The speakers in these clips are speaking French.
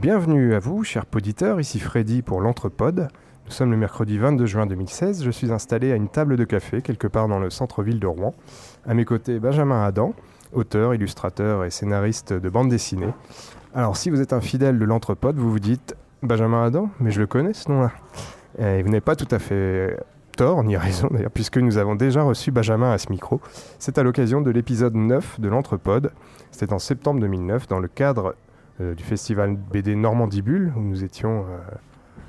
Bienvenue à vous, chers poditeurs, ici Freddy pour l'Entrepode. Nous sommes le mercredi 22 juin 2016, je suis installé à une table de café quelque part dans le centre-ville de Rouen. À mes côtés, Benjamin Adam, auteur, illustrateur et scénariste de bande dessinée. Alors si vous êtes un fidèle de l'Entrepode, vous vous dites Benjamin Adam, mais je le connais ce nom-là. Et vous n'avez pas tout à fait tort, ni raison d'ailleurs, puisque nous avons déjà reçu Benjamin à ce micro. C'est à l'occasion de l'épisode 9 de l'Entrepode. C'était en septembre 2009, dans le cadre euh, du festival BD Normandibule, où nous étions. Euh,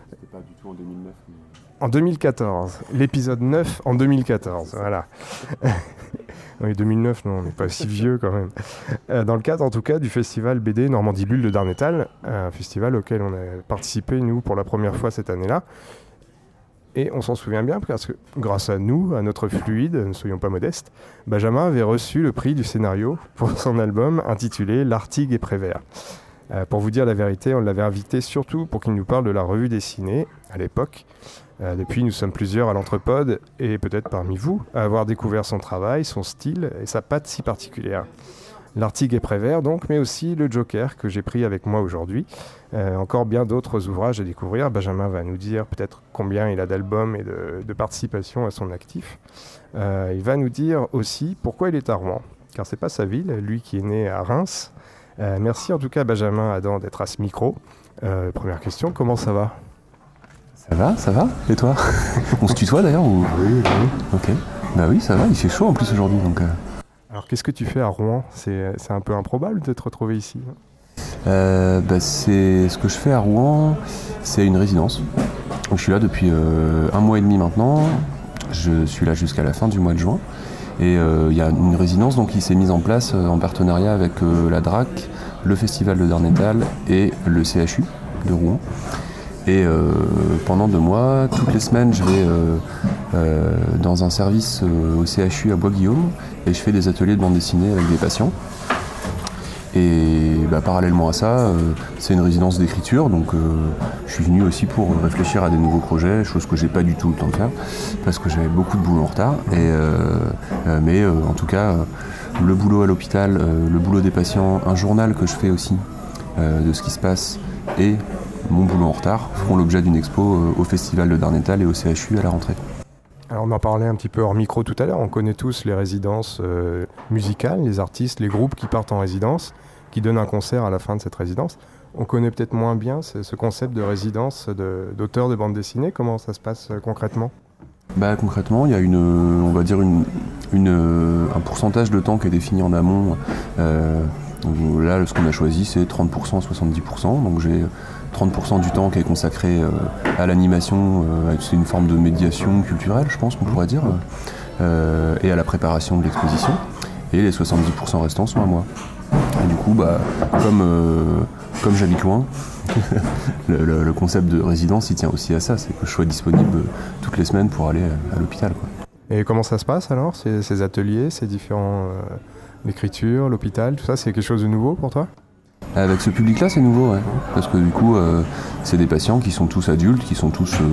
C'était pas du tout en 2009. En 2014, l'épisode 9 en 2014, voilà. oui, 2009, non, on n'est pas si vieux quand même. Euh, dans le cadre, en tout cas, du festival BD Normandibule de Darnétal, un festival auquel on a participé, nous, pour la première fois cette année-là. Et on s'en souvient bien parce que grâce à nous, à notre fluide, ne soyons pas modestes, Benjamin avait reçu le prix du scénario pour son album intitulé L'Artigue et Prévert. Euh, pour vous dire la vérité, on l'avait invité surtout pour qu'il nous parle de la revue dessinée à l'époque. Euh, depuis, nous sommes plusieurs à l'entrepode et peut-être parmi vous à avoir découvert son travail, son style et sa patte si particulière. L'Artigue et Prévert donc, mais aussi le Joker que j'ai pris avec moi aujourd'hui. Euh, encore bien d'autres ouvrages à découvrir. Benjamin va nous dire peut-être combien il a d'albums et de, de, participation à son actif. Il va nous dire aussi pourquoi il est à Rouen, car c'est pas sa ville, lui qui est né à Reims. Euh, merci en tout cas Benjamin Adam d'être à ce micro. Euh, première question, comment ça va? Ça va, ça va Et toi? On se tutoie d'ailleurs ou... Oui, oui. Ok. Bah oui, ça va, il fait chaud en plus aujourd'hui donc... Alors qu'est-ce que tu fais à Rouen? C'est un peu improbable de te retrouver ici euh, bah, c'est ce que je fais à Rouen, c'est une résidence. Donc, je suis là depuis euh, un mois et demi maintenant. Je suis là jusqu'à la fin du mois de juin. Et il euh, y a une résidence donc, qui s'est mise en place en partenariat avec la DRAC, le Festival de Darnétal et le CHU de Rouen. Et pendant deux mois, toutes les semaines, je vais dans un service au CHU à Bois-Guillaume et je fais des ateliers de bande dessinée avec des patients. Et bah, parallèlement à ça, euh, c'est une résidence d'écriture, donc euh, je suis venu aussi pour réfléchir à des nouveaux projets, chose que j'ai pas du tout le temps de faire, parce que j'avais beaucoup de boulot en retard. Et, euh, mais en tout cas, le boulot à l'hôpital, le boulot des patients, un journal que je fais aussi de ce qui se passe et mon boulot en retard feront l'objet d'une expo au Festival de Darnétal et au CHU à la rentrée. Alors on en parlait un petit peu hors micro tout à l'heure, on connaît tous les résidences euh, musicales, les artistes, les groupes qui partent en résidence, qui donnent un concert à la fin de cette résidence. On connaît peut-être moins bien ce, ce, concept de résidence d'auteur de, bande dessinée. Comment ça se passe euh, concrètement? Bah, concrètement, il y a une, on va dire une, une, un pourcentage de temps qui est défini en amont. Euh, là, ce qu'on a choisi, c'est 30%, 70%. Donc j'ai 30% du temps qui est consacré euh, à l'animation, euh, c'est une forme de médiation culturelle, je pense qu'on pourrait dire, euh, et à la préparation de l'exposition. Et les 70% restants sont à moi. Et du coup, bah, comme, comme j'habite loin, le, concept de résidence, il tient aussi à ça, c'est que je sois disponible toutes les semaines pour aller à l'hôpital. Et comment ça se passe alors, ces, ateliers, ces différents... l'écriture, l'hôpital, tout ça, c'est quelque chose de nouveau pour toi? Avec ce public-là, c'est nouveau, parce que du coup, euh, c'est des patients qui sont tous adultes, qui sont tous euh,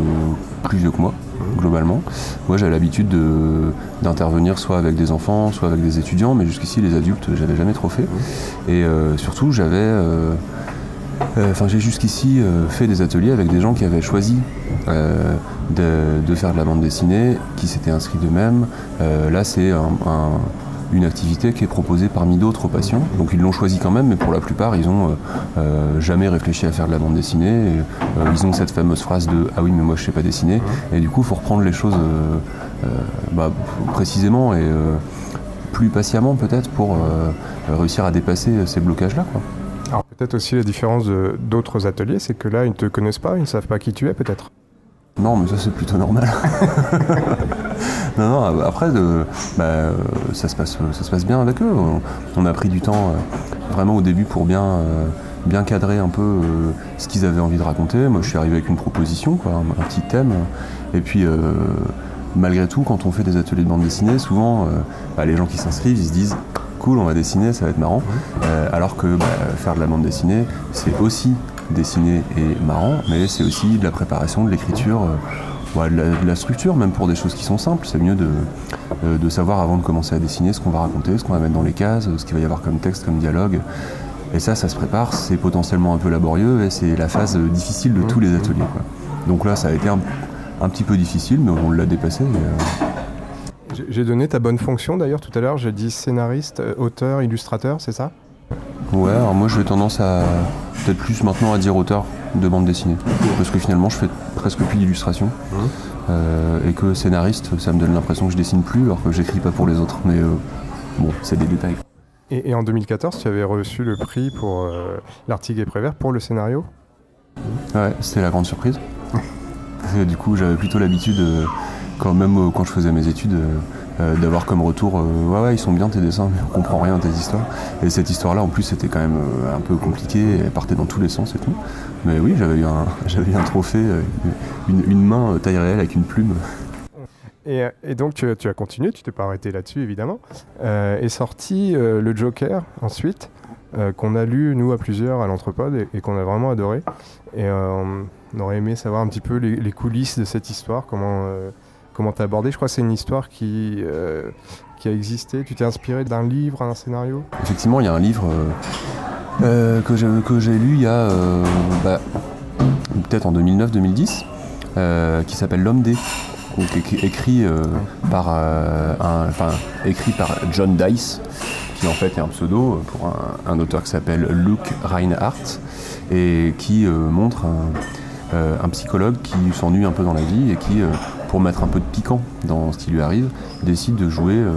plus vieux que moi, globalement. Moi, j'ai l'habitude d'intervenir soit avec des enfants, soit avec des étudiants, mais jusqu'ici, les adultes, j'avais jamais trop fait. Et euh, surtout, j'avais. Enfin, j'ai jusqu'ici fait des ateliers avec des gens qui avaient choisi de, faire de la bande dessinée, qui s'étaient inscrits d'eux-mêmes. là, c'est un une activité qui est proposée parmi d'autres patients. Donc ils l'ont choisi quand même, mais pour la plupart, ils ont euh, euh, jamais réfléchi à faire de la bande dessinée. Euh, ils ont cette fameuse phrase de Ah oui, mais moi je sais pas dessiner. Et du coup, il faut reprendre les choses bah, précisément et plus patiemment peut-être pour réussir à dépasser ces blocages-là. Alors peut-être aussi la différence d'autres ateliers, c'est que là, ils ne te connaissent pas, ils ne savent pas qui tu es peut-être. Non, mais ça c'est plutôt normal. non, non, après, de, bah, ça, se passe, ça se passe bien avec eux. On, a pris du temps euh, vraiment au début pour bien, euh, bien cadrer un peu euh, ce qu'ils avaient envie de raconter. Moi, je suis arrivé avec une proposition, quoi, un, petit thème. Et puis, malgré tout, quand on fait des ateliers de bande dessinée, souvent, bah, les gens qui s'inscrivent, ils se disent cool, on va dessiner, ça va être marrant. alors que bah, faire de la bande dessinée, c'est aussi dessiner et marrant, mais c'est aussi de la préparation, de l'écriture, euh, de, la, structure, même pour des choses qui sont simples. C'est mieux de, euh, de, savoir avant de commencer à dessiner ce qu'on va raconter, ce qu'on va mettre dans les cases, ce qu'il va y avoir comme texte, comme dialogue. Et ça, ça se prépare, c'est potentiellement un peu laborieux et c'est la phase difficile de tous les ateliers. Donc là, ça a été un, petit peu difficile, mais on l'a dépassé. J'ai donné ta bonne fonction d'ailleurs tout à l'heure, j'ai dit scénariste, auteur, illustrateur, c'est ça? Ouais, alors moi j'ai tendance à peut-être plus maintenant à dire auteur de bande dessinée. Parce que finalement je fais presque plus d'illustration. Mmh. Euh, et que scénariste, ça me donne l'impression que je dessine plus alors que j'écris pas pour les autres. Mais euh, bon, c'est des détails. Et, en 2014, tu avais reçu le prix pour euh, l'Artigue et Prévert pour le scénario? Ouais, c'était la grande surprise. du coup, j'avais plutôt l'habitude, quand même quand je faisais mes études, d'avoir comme retour euh, ouais ouais ils sont bien tes dessins mais on comprend rien à tes histoires. Et cette histoire là en plus c'était quand même euh, un peu compliqué elle partait dans tous les sens et tout. Mais oui j'avais eu un j'avais un trophée une, main taille réelle avec une plume. Et, donc tu, as continué tu t'es pas arrêté là-dessus évidemment. Est sorti le Joker ensuite qu'on a lu nous à plusieurs à l'entrepode et, qu'on a vraiment adoré. Et on aurait aimé savoir un petit peu les, les coulisses de cette histoire comment comment t'as abordé Je crois que c'est une histoire qui, euh, qui a existé. Tu t'es inspiré d'un livre, d'un scénario? Effectivement, il y a un livre euh, euh, que j'ai lu il y a bah, peut-être en 2009-2010 qui s'appelle L'homme D. écrit, par, un, écrit par John Dice, qui en fait est un pseudo pour un, auteur qui s'appelle Luke Reinhardt et qui montre un, psychologue qui s'ennuie un peu dans la vie et qui pour mettre un peu de piquant dans ce qui lui arrive, décide de jouer euh,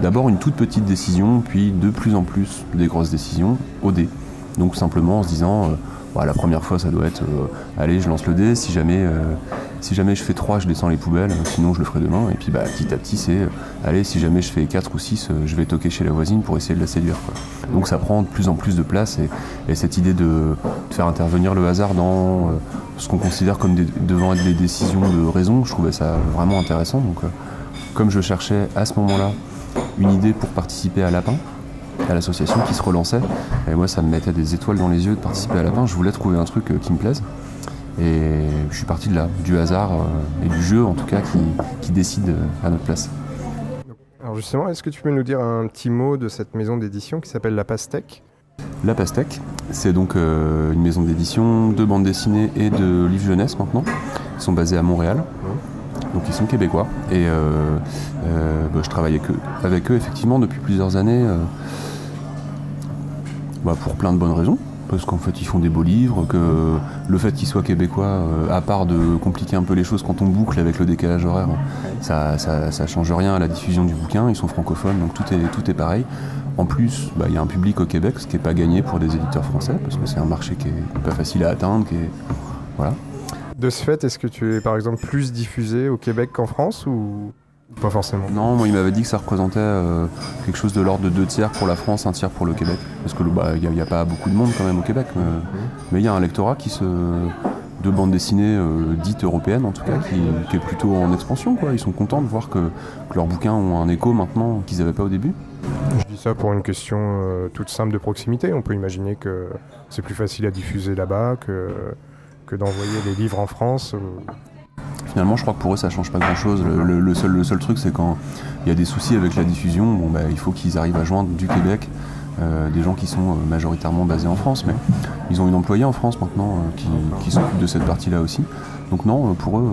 d'abord une toute petite décision, puis de plus en plus des grosses décisions au dé. Donc simplement en se disant, euh, bah, la première fois ça doit être, euh, allez je lance le dé, si jamais, si jamais je fais 3 je descends les poubelles, sinon je le ferai demain. Et puis bah, petit à petit c'est, allez si jamais je fais 4 ou 6 je vais toquer chez la voisine pour essayer de la séduire. Donc ça prend de plus en plus de place et, cette idée de, faire intervenir le hasard dans ce qu'on considère comme devant être des décisions de raison, je trouvais ça vraiment intéressant. Donc, euh, comme je cherchais à ce moment-là une idée pour participer à Lapin, à l'association qui se relançait, et moi ça me mettait des étoiles dans les yeux de participer à Lapin, je voulais trouver un truc euh, qui me plaise. Et je suis parti de là, du hasard euh, et du jeu en tout cas qui, décide à notre place. Alors justement, est-ce que tu peux nous dire un petit mot de cette maison d'édition qui s'appelle La Pastèque? La Pastèque, c'est donc euh, une maison d'édition de bande dessinée et de livres jeunesse maintenant. Ils sont basés à Montréal. Donc ils sont québécois. Et euh, euh, bah, je travaille avec eux, effectivement depuis plusieurs années bah, pour plein de bonnes raisons. Parce qu'en fait ils font des beaux livres, que le fait qu'ils soient québécois, à part de compliquer un peu les choses quand on boucle avec le décalage horaire, ça, ça, change rien à la diffusion du bouquin, ils sont francophones, donc tout est pareil. En plus, bah, il y a un public au Québec, ce qui n'est pas gagné pour des éditeurs français, parce que c'est un marché qui est pas facile à atteindre. Qui est... voilà. De ce fait, est-ce que tu es par exemple plus diffusé au Québec qu'en France ou pas forcément? Non, moi il m'avait dit que ça représentait euh, quelque chose de l'ordre de deux tiers pour la France, un tiers pour le Québec. Parce que bah, il n'y a, pas beaucoup de monde quand même au Québec, mais il y a un lectorat qui se de bande dessinée euh, dite européenne en tout cas, qui, est plutôt en expansion. Quoi. Ils sont contents de voir que, que leurs bouquins ont un écho maintenant qu'ils n'avaient pas au début. Je dis ça pour une question euh, toute simple de proximité. On peut imaginer que c'est plus facile à diffuser là-bas que, que d'envoyer les livres en France. Finalement, je crois que pour eux, ça change pas grand-chose. Le, seul, le seul truc, c'est quand il y a des soucis avec la diffusion, bon, bah, il faut qu'ils arrivent à joindre du Québec euh, des gens qui sont euh, majoritairement basés en France. Mais ils ont une employée en France maintenant qui, s'occupe de cette partie-là aussi. Donc non, pour eux,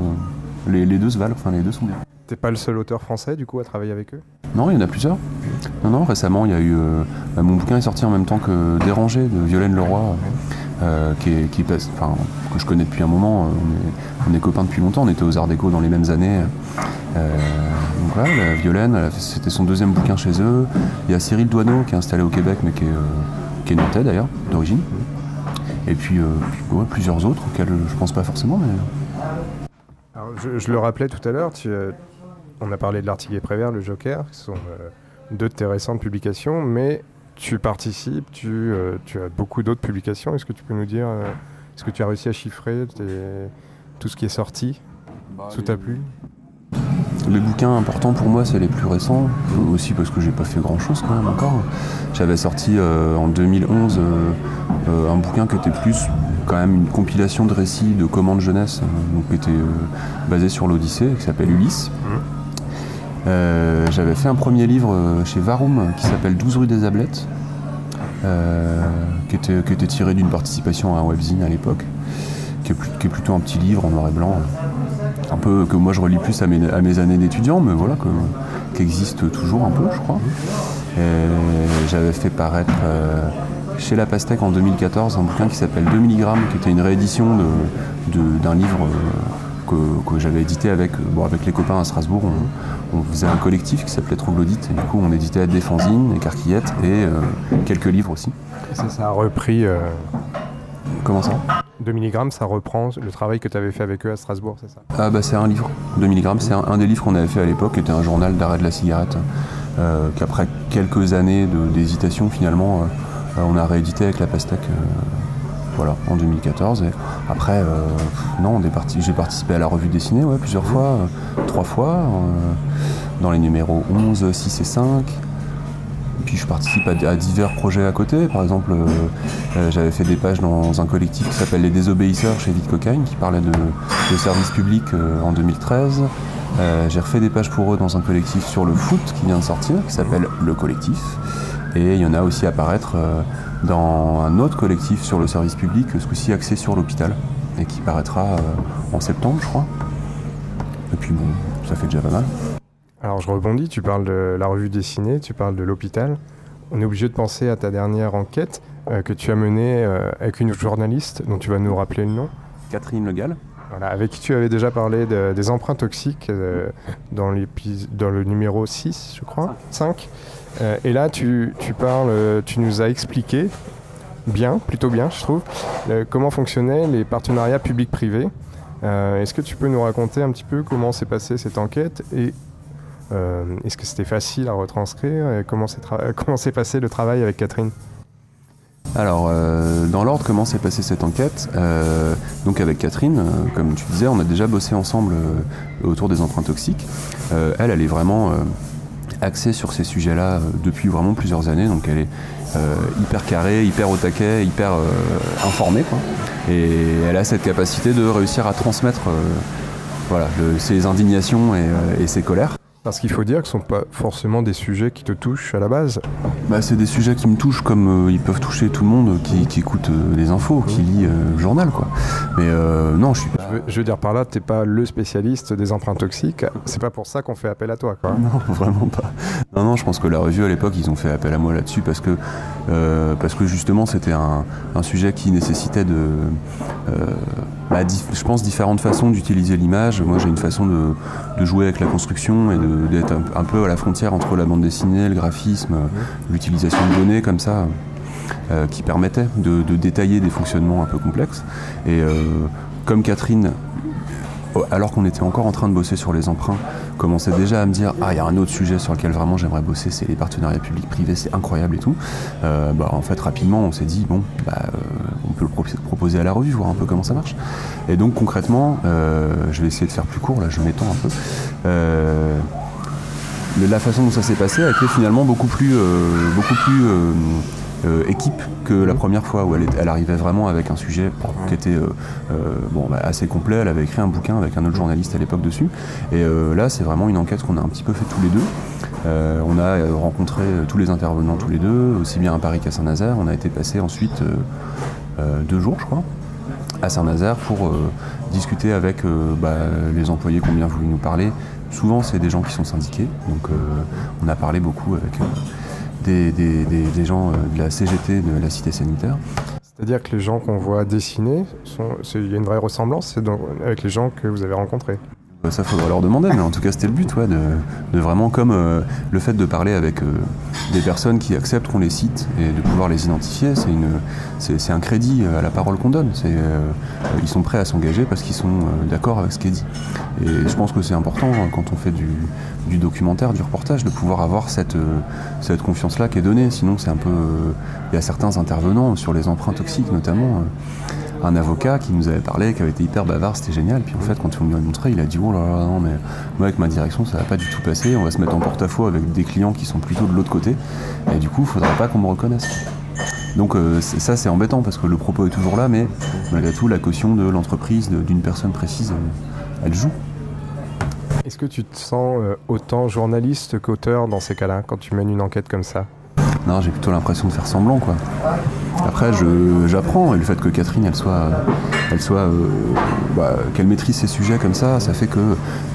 les deux se valent. Enfin, les deux sont bien. T'es pas le seul auteur français du coup à travailler avec eux? Non, il y en a plusieurs. Non, non, récemment il y a eu. Euh, bah, mon bouquin est sorti en même temps que Dérangé de Violaine Leroy, euh, qui, est, qui passe, que je connais depuis un moment. Euh, on est, copains depuis longtemps, on était aux Arts Déco dans les mêmes années. donc voilà, Violaine, c'était son deuxième bouquin chez eux. Il y a Cyril Douaneau qui est installé au Québec, mais qui est, qui est nantais d'ailleurs, d'origine. Et puis, plusieurs autres auxquels je pense pas forcément, mais. Alors, je, je, le rappelais tout à l'heure, tu, on a parlé de l'article Prévert, le Joker, qui sont euh, deux de tes récentes publications, mais tu participes, tu, euh, as beaucoup d'autres publications. Est-ce que tu peux nous dire, euh, est-ce que tu as réussi à chiffrer tout ce qui est sorti bah, sous ta plume? Les bouquins importants pour moi, c'est les plus récents, aussi parce que j'ai pas fait grand chose quand même encore. J'avais sorti en 2011 un bouquin qui était plus quand même une compilation de récits de commandes jeunesse, donc qui était basé sur l'Odyssée, qui s'appelle Ulysse. Euh, j'avais fait un premier livre euh, chez Varum qui s'appelle 12 rue des Ablettes, qui, était, qui était tiré d'une participation à un webzine à l'époque, qui, est plutôt un petit livre en noir et blanc, un peu que moi je relis plus à mes, à mes années d'étudiant, mais voilà, qui existe toujours un peu, je crois. J'avais fait paraître chez La Pastèque en 2014 un bouquin qui s'appelle 2 mg, qui était une réédition d'un livre que, j'avais édité avec, bon, avec les copains à Strasbourg. On, faisait un collectif qui s'appelait Troglodyte, et du coup on éditait des fanzines, des carquillettes et euh, quelques livres aussi. ça, ça a repris. Euh, Comment ça? 2 mg, ça reprend le travail que tu avais fait avec eux à Strasbourg, c'est ça? Ah bah c'est un livre. 2 mg, c'est un, des livres qu'on avait fait à l'époque, qui était un journal d'arrêt de la cigarette, euh, qu'après quelques années d'hésitation finalement, on a réédité avec la pastèque voilà, en 2014. Et après, euh, non, j'ai participé à la revue dessinée ouais, plusieurs fois, euh, trois fois, euh, dans les numéros 11, 6 et 5. puis je participe à, divers projets à côté. Par exemple, j'avais fait des pages dans un collectif qui s'appelle Les Désobéisseurs chez Vite Cocaine, qui parlait de, de service public en 2013. j'ai refait des pages pour eux dans un collectif sur le foot qui vient de sortir, qui s'appelle Le Collectif. Et il y en a aussi apparaître dans un autre collectif sur le service public, ce coup-ci axé sur l'hôpital, et qui paraîtra euh, en septembre, je crois. Et puis bon, ça fait déjà pas mal. Alors je rebondis, tu parles de la revue dessinée, tu parles de l'hôpital. On est obligé de penser à ta dernière enquête euh, que tu as menée euh, avec une journaliste dont tu vas nous rappeler le nom. Catherine Legal. Voilà, avec qui tu avais déjà parlé des emprunts toxiques dans, dans, le numéro 6, je crois, 5. Euh, et là, tu, parles, euh, tu nous as expliqué bien, plutôt bien, je trouve, comment fonctionnaient les partenariats publics-privés. Euh, est-ce que tu peux nous raconter un petit peu comment s'est passée cette enquête et est-ce que c'était facile à retranscrire et comment s'est passé le travail avec Catherine? Alors, dans l'ordre, comment s'est passée cette enquête? Donc, avec Catherine, comme tu disais, on a déjà bossé ensemble autour des emprunts toxiques. elle, elle est vraiment axée sur ces sujets-là euh, depuis vraiment plusieurs années. Donc elle est euh, hyper carrée, hyper au taquet, hyper euh, informée. Quoi. Et elle a cette capacité de réussir à transmettre voilà, ses indignations et ses colères. Parce qu'il faut dire que ce ne sont pas forcément des sujets qui te touchent à la base. Bah, c'est des sujets qui me touchent comme euh, ils peuvent toucher tout le monde qui, écoute euh, les infos, qui lit euh, le journal. Quoi. Mais non, je suis pas. Je veux, dire par là, tu n'es pas le spécialiste des empreintes toxiques. C'est pas pour ça qu'on fait appel à toi. Quoi. Non, vraiment pas. Non, non, je pense que la revue à l'époque, ils ont fait appel à moi là-dessus parce que, parce que justement, c'était un, un, sujet qui nécessitait de. Bah, je pense différentes façons d'utiliser l'image. Moi, j'ai une façon de, de, jouer avec la construction et d'être un, peu à la frontière entre la bande dessinée, le graphisme, l'utilisation de données comme ça, euh, qui permettait de, détailler des fonctionnements un peu complexes. Et euh, comme Catherine, alors qu'on était encore en train de bosser sur les emprunts, commençait déjà à me dire ah il y a un autre sujet sur lequel vraiment j'aimerais bosser, c'est les partenariats publics-privés, c'est incroyable et tout. Euh, bah, en fait rapidement on s'est dit bon bah, on peut le proposer à la revue, voir un peu comment ça marche. Et donc concrètement, je vais essayer de faire plus court, là je m'étends un peu la façon dont ça s'est passé a été finalement beaucoup plus, euh, beaucoup plus euh, euh, équipe que la première fois où elle, elle, arrivait vraiment avec un sujet qui était bon, bah, assez complet. Elle avait écrit un bouquin avec un autre journaliste à l'époque dessus. Et là, c'est vraiment une enquête qu'on a un petit peu fait tous les deux. on a rencontré tous les intervenants tous les deux, aussi bien à Paris qu'à Saint-Nazaire. On a été passé ensuite deux jours, je crois, à Saint-Nazaire pour discuter avec bah, les employés qui ont bien voulu nous parler, Souvent, c'est des gens qui sont syndiqués. Donc, euh, on a parlé beaucoup avec des, gens euh, de la CGT, de la cité sanitaire. C'est-à-dire que les gens qu'on voit dessiner, il y a une vraie ressemblance avec les gens que vous avez rencontrés ça faudra leur demander, mais en tout cas c'était le but, ouais, de, vraiment comme euh, le fait de parler avec euh, des personnes qui acceptent qu'on les cite et de pouvoir les identifier, c'est une, c'est, un crédit euh, à la parole qu'on donne. C'est, ils sont prêts à s'engager parce qu'ils sont d'accord avec ce qui est dit. Et je pense que c'est important hein, quand on fait du, du, documentaire, du reportage, de pouvoir avoir cette, cette confiance-là qui est donnée. Sinon c'est un peu, il y a certains intervenants sur les emprunts toxiques notamment un avocat qui nous avait parlé, qui avait été hyper bavard, c'était génial. Puis en fait, quand on lui a montré, il a dit Oh là là, non, mais moi, avec ma direction, ça va pas du tout passer. On va se mettre en porte-à-faux avec des clients qui sont plutôt de l'autre côté. Et du coup, il faudra pas qu'on me reconnaisse. Donc, euh, ça, c'est embêtant parce que le propos est toujours là, mais malgré tout, la caution de l'entreprise, d'une personne précise, euh, elle joue. Est-ce que tu te sens euh, autant journaliste qu'auteur dans ces cas-là, quand tu mènes une enquête comme ça? Non, j'ai plutôt l'impression de faire semblant, quoi. Après, j'apprends, et le fait que Catherine, elle soit, elle soit, euh, bah, qu'elle maîtrise ses sujets comme ça, ça fait que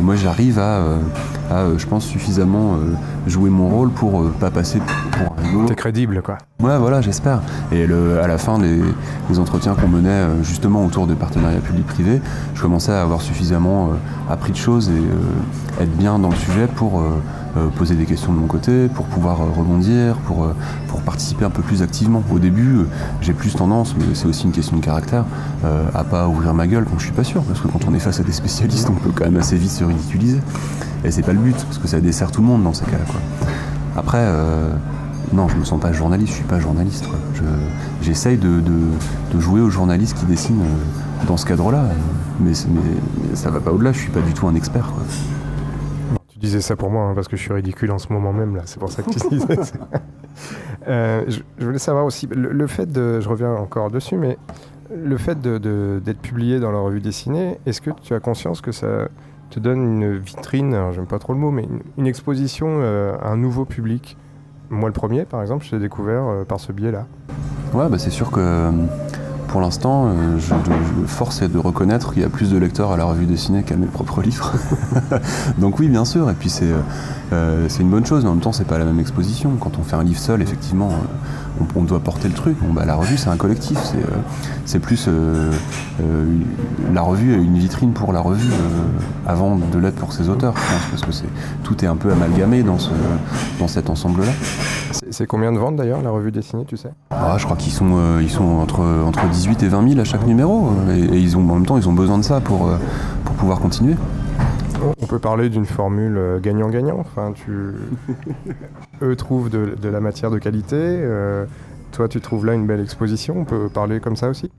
moi, j'arrive à, euh, à, euh, je pense, suffisamment jouer mon rôle pour pas passer pour un rigolo. T'es crédible, quoi. Ouais, voilà, j'espère. Et le, à la fin des, des entretiens qu'on menait justement autour de partenariats public-privé, je commençais à avoir suffisamment appris de choses et être bien dans le sujet pour poser des questions de mon côté, pour pouvoir euh, rebondir, pour, euh, pour participer un peu plus activement. Au début, euh, j'ai plus tendance, mais c'est aussi une question de caractère, euh, à pas ouvrir ma gueule quand je suis pas sûr, parce que quand on est face à des spécialistes, on peut quand même assez vite se ridiculiser. Et c'est pas le but, parce que ça dessert tout le monde dans ces cas-là. Après, euh, non, je me sens pas journaliste, je suis pas journaliste. J'essaye de, de- jouer au journaliste qui dessine euh, dans ce cadre-là, euh, mais, mais- mais ça va pas au-delà, je suis pas du tout un expert. quoi. Disais ça pour moi, hein, parce que je suis ridicule en ce moment même, là. C'est pour ça que tu disais ça. Euh, je, je voulais savoir aussi, le, le fait de. Je reviens encore dessus, mais le fait de- de- d'être publié dans la revue dessinée, est-ce que tu as conscience que ça te donne une vitrine, alors j'aime pas trop le mot, mais une, une exposition euh, à un nouveau public? Moi, le premier, par exemple, je t'ai découvert euh, par ce biais-là. Ouais, bah c'est sûr que euh, pour l'instant, euh, je, force est de reconnaître qu'il y a plus de lecteurs à la revue dessinée qu'à mes propres livres. Donc oui, bien sûr, et puis c'est euh, euh, c'est une bonne chose, mais en même temps, c'est pas la même exposition. Quand on fait un livre seul, effectivement, on, doit porter le truc. Bah, la revue, c'est un collectif, c'est plus la revue une vitrine pour la revue avant de l'être pour ses auteurs, je pense, parce que tout est un peu amalgamé dans, ce, dans cet ensemble-là. C'est combien de ventes d'ailleurs, la revue dessinée, tu sais Ah, je crois qu'ils sont, euh, ils sont entre, entre 18 et 20 000 à chaque numéro. euh, Et, et ils ont, en même temps, ils ont besoin de ça pour, euh, pour pouvoir continuer. On peut parler d'une formule gagnant-gagnant. Enfin, tu... Eux trouvent de, de la matière de qualité. euh, toi, tu trouves là une belle exposition. On peut parler comme ça aussi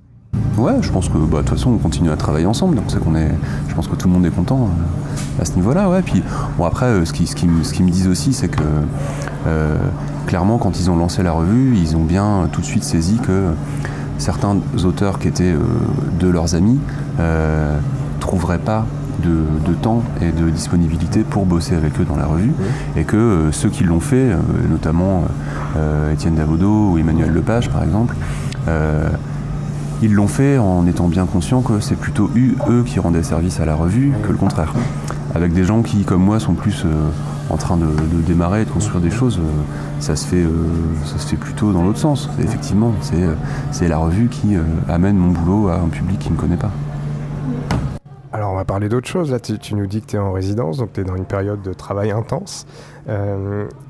Ouais, je pense que bah, de toute façon, on continue à travailler ensemble. Donc c'est qu'on est, je pense que tout le monde est content euh, à ce niveau-là. Ouais. Puis bon, après, euh, ce qu'ils ce qui, me- ce qu'ils me disent aussi, c'est que euh, clairement, quand ils ont lancé la revue, ils ont bien euh, tout de suite saisi que certains auteurs qui étaient euh, de leurs amis euh, trouveraient pas de, de temps et de disponibilité pour bosser avec eux dans la revue et que euh, ceux qui l'ont fait, euh, notamment euh, Étienne Davodo ou Emmanuel Lepage par exemple, euh, ils l'ont fait en étant bien conscients que c'est plutôt eu- eux qui rendaient service à la revue que le contraire. Avec des gens qui, comme moi, sont plus euh, en train de, de démarrer de construire des choses, euh, ça, se fait, euh, ça se fait plutôt dans l'autre sens. Effectivement, c'est la revue qui amène mon boulot à un public qui ne me connaît pas. Alors, on va parler d'autre chose. Là, tu, nous dis que tu es en résidence, donc tu es dans une période de travail intense.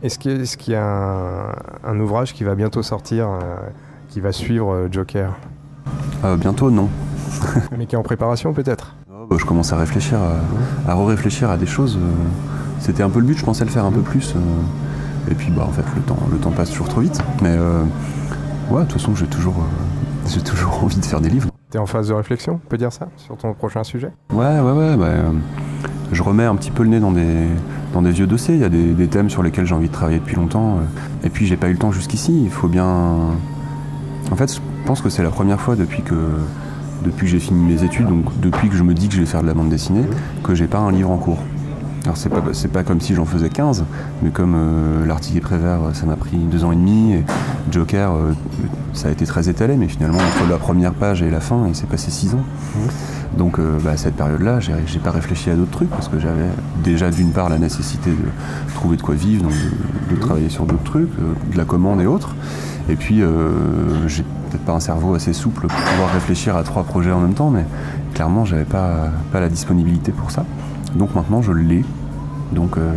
Est-ce qu'il y, a- un, ouvrage qui va bientôt sortir, qui va suivre Joker? Euh, bientôt, non. Mais qui est en préparation peut-être Oh, bah, je commence à réfléchir, à, à re-réfléchir à des choses. euh, C'était un peu le but, je pensais le faire un peu plus. euh, et puis, bah, en fait, le temps, le temps passe toujours trop vite. Mais ouais, de toute façon, j'ai toujours, j'ai toujours envie de faire des livres. Tu es en phase de réflexion, on peut dire ça, sur ton prochain sujet? Ouais, ouais, ouais. bah, je remets un petit peu le nez dans des, dans des vieux dossiers. Il y a des, des thèmes sur lesquels j'ai envie de travailler depuis longtemps. et puis, j'ai pas eu le temps jusqu'ici. Il faut bien. En fait, pense que c'est la première fois depuis que, depuis que j'ai fini mes études, donc depuis que je me dis que je vais faire de la bande dessinée, que j'ai pas un livre en cours. Alors c'est pas, pas comme si j'en faisais 15, mais comme euh, Prévert, euh, ça m'a pris deux ans et demi, et Joker, euh, ça a été très étalé, mais finalement entre la première page et la fin, il s'est passé six ans. Donc euh, bah, à cette période-là, j'ai pas réfléchi à d'autres trucs, parce que j'avais déjà d'une part la nécessité de trouver de quoi vivre, de, de travailler sur d'autres trucs, de la commande et autres. Et puis euh, j'ai peut-être pas un cerveau assez souple pour pouvoir réfléchir à trois projets en même temps, mais clairement j'avais pas, pas la disponibilité pour ça. Donc maintenant je l'ai. Donc euh,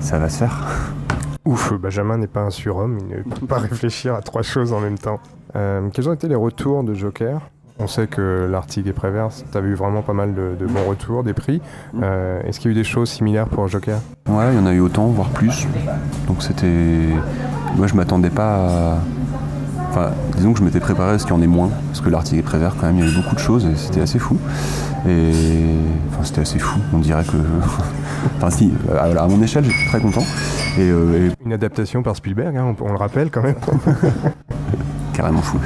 ça va se faire. Ouf, Benjamin n'est pas un surhomme, il ne peut pas réfléchir à trois choses en même temps. Euh, quels ont été les retours de Joker? On sait que l'Artigue et Prévert, tu as eu vraiment pas mal de, de bons retours, des prix. Euh, Est-ce qu'il y a eu des choses similaires pour Joker? Ouais, il y en a eu autant, voire plus. Donc c'était. Moi je m'attendais pas à. Enfin, disons que je m'étais préparé à ce qu'il y en ait moins. Parce que l'article est prévert quand même, il y avait beaucoup de choses et c'était assez fou. Et. Enfin, c'était assez fou, on dirait que. enfin, si, à, mon échelle, j'étais très content. Et, euh, et Une adaptation par Spielberg, hein, on, on le rappelle quand même. carrément fou.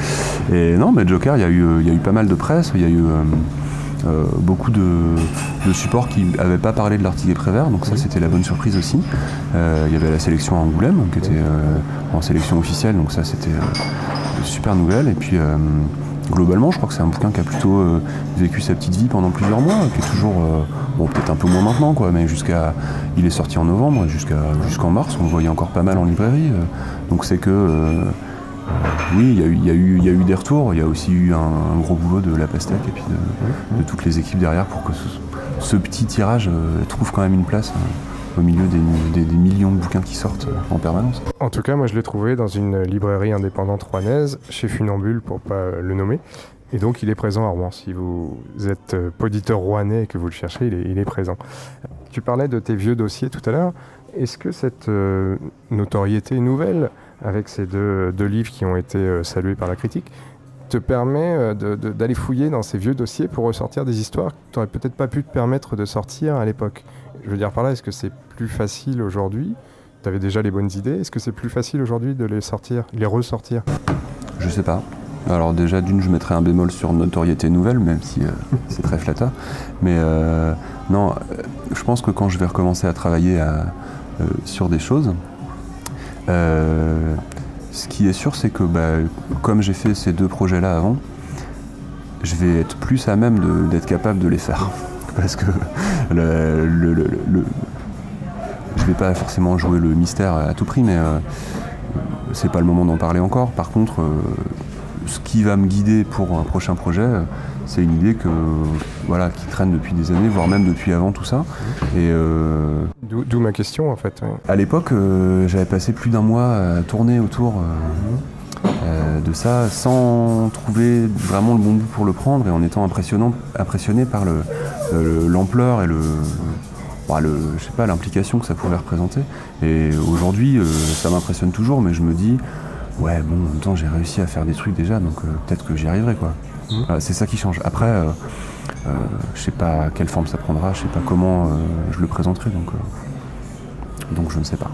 Et non, mais Joker, il y, a eu, euh, y a eu pas mal de presse, il y a eu, euh, beaucoup de, supports qui n'avaient pas parlé de l'article Prévert, donc ça c'était la bonne surprise aussi. Il y avait la sélection à Angoulême qui était en sélection officielle, donc ça c'était une super nouvelle. Et puis globalement, je crois que c'est un bouquin qui a plutôt euh, vécu sa petite vie pendant plusieurs mois, qui est toujours, euh, bon, peut-être un peu moins maintenant, quoi, mais jusqu'à, il est sorti en novembre, jusqu'à, jusqu'en mars, on le voyait encore pas mal en librairie. Euh. donc c'est que, oui, il y, a eu, des retours, il y a aussi eu un, gros boulot de la pastèque et puis de, toutes les équipes derrière pour que ce, petit tirage trouve quand même une place. Hein au milieu des, millions de bouquins qui sortent en permanence. En tout cas, moi je l'ai trouvé dans une librairie indépendante rouennaise, chez Funambule pour pas le nommer. Et donc il est présent à Rouen. Si vous êtes euh, poditeur rouennais et que vous le cherchez, il est, présent. Tu parlais de tes vieux dossiers tout à l'heure. Est-ce que cette euh, notoriété nouvelle, avec ces deux, livres qui ont été euh, salués par la critique, te permet d'aller fouiller dans ces vieux dossiers pour ressortir des histoires que tu n'aurais peut-être pas pu te permettre de sortir à l'époque je veux dire par là, est-ce que c'est plus facile aujourd'hui? Tu avais déjà les bonnes idées. Est-ce que c'est plus facile aujourd'hui de les sortir, les ressortir? Je sais pas. Alors déjà d'une, je mettrais un bémol sur notoriété nouvelle, même si euh, c'est très flatteur. Mais euh, non, euh, je pense que quand je vais recommencer à travailler sur des choses, ce qui est sûr, c'est que bah, comme j'ai fait ces deux projets-là avant, je vais être plus à même d'être capable de les faire parce que le, le, vais pas forcément jouer le mystère à tout prix, mais euh, c'est pas le moment d'en parler encore. Par contre, euh, ce qui va me guider pour un prochain projet, c'est une idée que voilà qui traîne depuis des années, voire même depuis avant tout ça. Et euh, d'où ma question en fait. À l'époque, j'avais passé plus d'un mois à tourner autour. Euh, de ça sans trouver vraiment le bon bout pour le prendre et en étant impressionnant, impressionné par l'ampleur et le, bah, le, je sais pas, l'implication que ça pouvait représenter. Et aujourd'hui, euh, ça m'impressionne toujours, mais je me dis, ouais, bon, en même temps, j'ai réussi à faire des trucs déjà, donc euh, peut-être que j'y arriverai, quoi. Mmh. c'est ça qui change. Après, je sais pas quelle forme ça prendra, je sais pas comment je le présenterai, donc, donc je ne sais pas.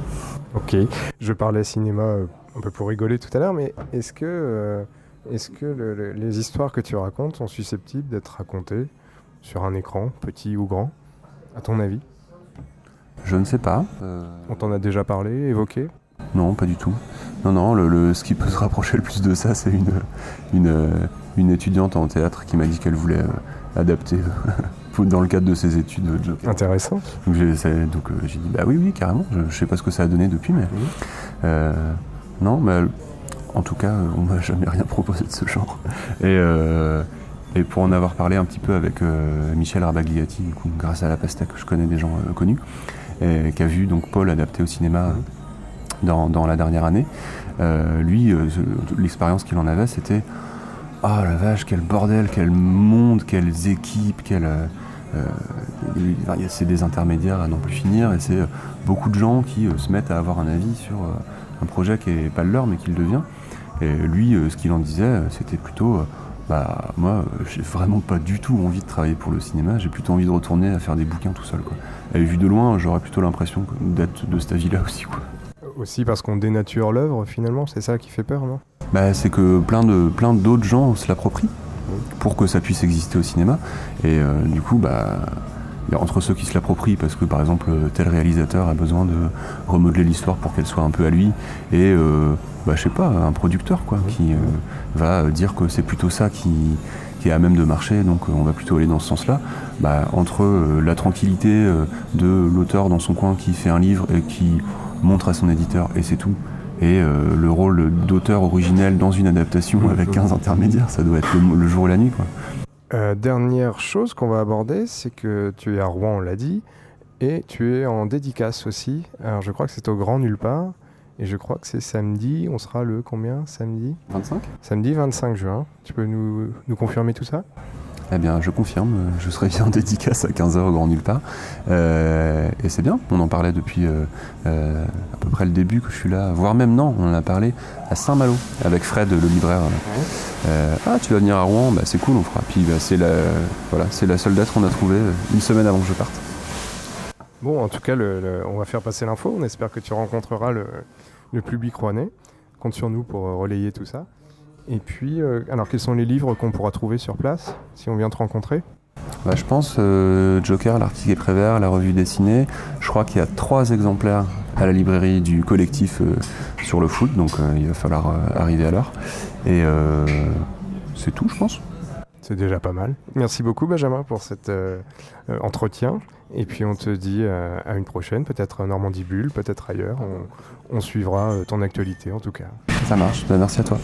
Ok, je parlais cinéma un peu pour rigoler tout à l'heure, mais est-ce que, euh, est-ce que les histoires que tu racontes sont susceptibles d'être racontées sur un écran, petit ou grand, à ton avis? Je ne sais pas. Euh, On t'en a déjà parlé, évoqué? Non, pas du tout. Non, non, le, ce qui peut se rapprocher le plus de ça, c'est une, une, une, étudiante en théâtre qui m'a dit qu'elle voulait euh, adapter dans le cadre de ses études. Intéressant. Donc j'ai dit bah oui, oui, carrément. Je, ne sais pas ce que ça a donné depuis, mais non, mais en tout cas, on m'a jamais rien proposé de ce genre. Et, euh, et pour en avoir parlé un petit peu avec euh, Michel Arbagliati, grâce à la pasta que je connais des gens euh, connus, et qui a vu donc Paul adapté au cinéma dans, la dernière année, lui, l'expérience qu'il en avait, c'était Oh la vache, quel bordel, quel monde, quelles équipes, quelle. c'est des intermédiaires à n'en plus finir et c'est beaucoup de gens qui se mettent à avoir un avis sur un projet qui n'est pas le leur mais qui le devient. Et lui, euh, ce qu'il en disait, euh, c'était plutôt euh, bah moi j'ai vraiment pas du tout envie de travailler pour le cinéma, j'ai plutôt envie de retourner à faire des bouquins tout seul. Et vu de loin, j'aurais plutôt l'impression d'être de cet avis-là aussi quoi. Aussi parce qu'on dénature l'œuvre finalement, c'est ça qui fait peur, non? Bah c'est que plein de plein d'autres gens se l'approprient pour que ça puisse exister au cinéma. Et du coup bah entre ceux qui se l'approprient parce que par exemple tel réalisateur a besoin de remodeler l'histoire pour qu'elle soit un peu à lui et euh, bah, je sais pas un producteur quoi qui euh, va dire que c'est plutôt ça qui, est à même de marcher donc euh, on va plutôt aller dans ce sens là bah, entre la tranquillité de l'auteur dans son coin qui fait un livre et qui montre à son éditeur et c'est tout et le rôle d'auteur originel dans une adaptation avec 15 intermédiaires ça doit être le, le jour et la nuit quoi. Euh, dernière chose qu'on va aborder, c'est que tu es à Rouen, on l'a dit, et tu es en dédicace aussi. Alors je crois que c'est au Grand Nulle Part, et je crois que c'est samedi, on sera le combien? Samedi? 25 Samedi 25 juin. Tu peux nous, nous confirmer tout ça? Eh bien, je confirme, je serai bien en dédicace à 15h au Grand Nulle Part. Euh, et c'est bien, on en parlait depuis euh, euh, à peu près le début que je suis là, voire même non, on en a parlé à Saint-Malo avec Fred, le libraire. ah, tu vas venir à Rouen, bah, c'est cool, on fera. Puis bah, c'est la, voilà, la seule date qu'on a trouvée une semaine avant que je parte. Bon, en tout cas, on va faire passer l'info. On espère que tu rencontreras le, public rouennais. Compte sur nous pour relayer tout ça. Et puis, euh, alors quels sont les livres qu'on pourra trouver sur place si on vient te rencontrer? Bah, Je pense Joker, l'article Prévert, la revue dessinée. Je crois qu'il y a trois exemplaires à la librairie du collectif sur le foot, donc il va falloir arriver à l'heure. Et c'est tout, je pense. C'est déjà pas mal. Merci beaucoup Benjamin pour cet euh, euh, entretien. Et puis on te dit euh, à une prochaine, peut-être Normandie Bulle, peut-être ailleurs. On, suivra ton actualité en tout cas. Ça marche, ben, merci à toi.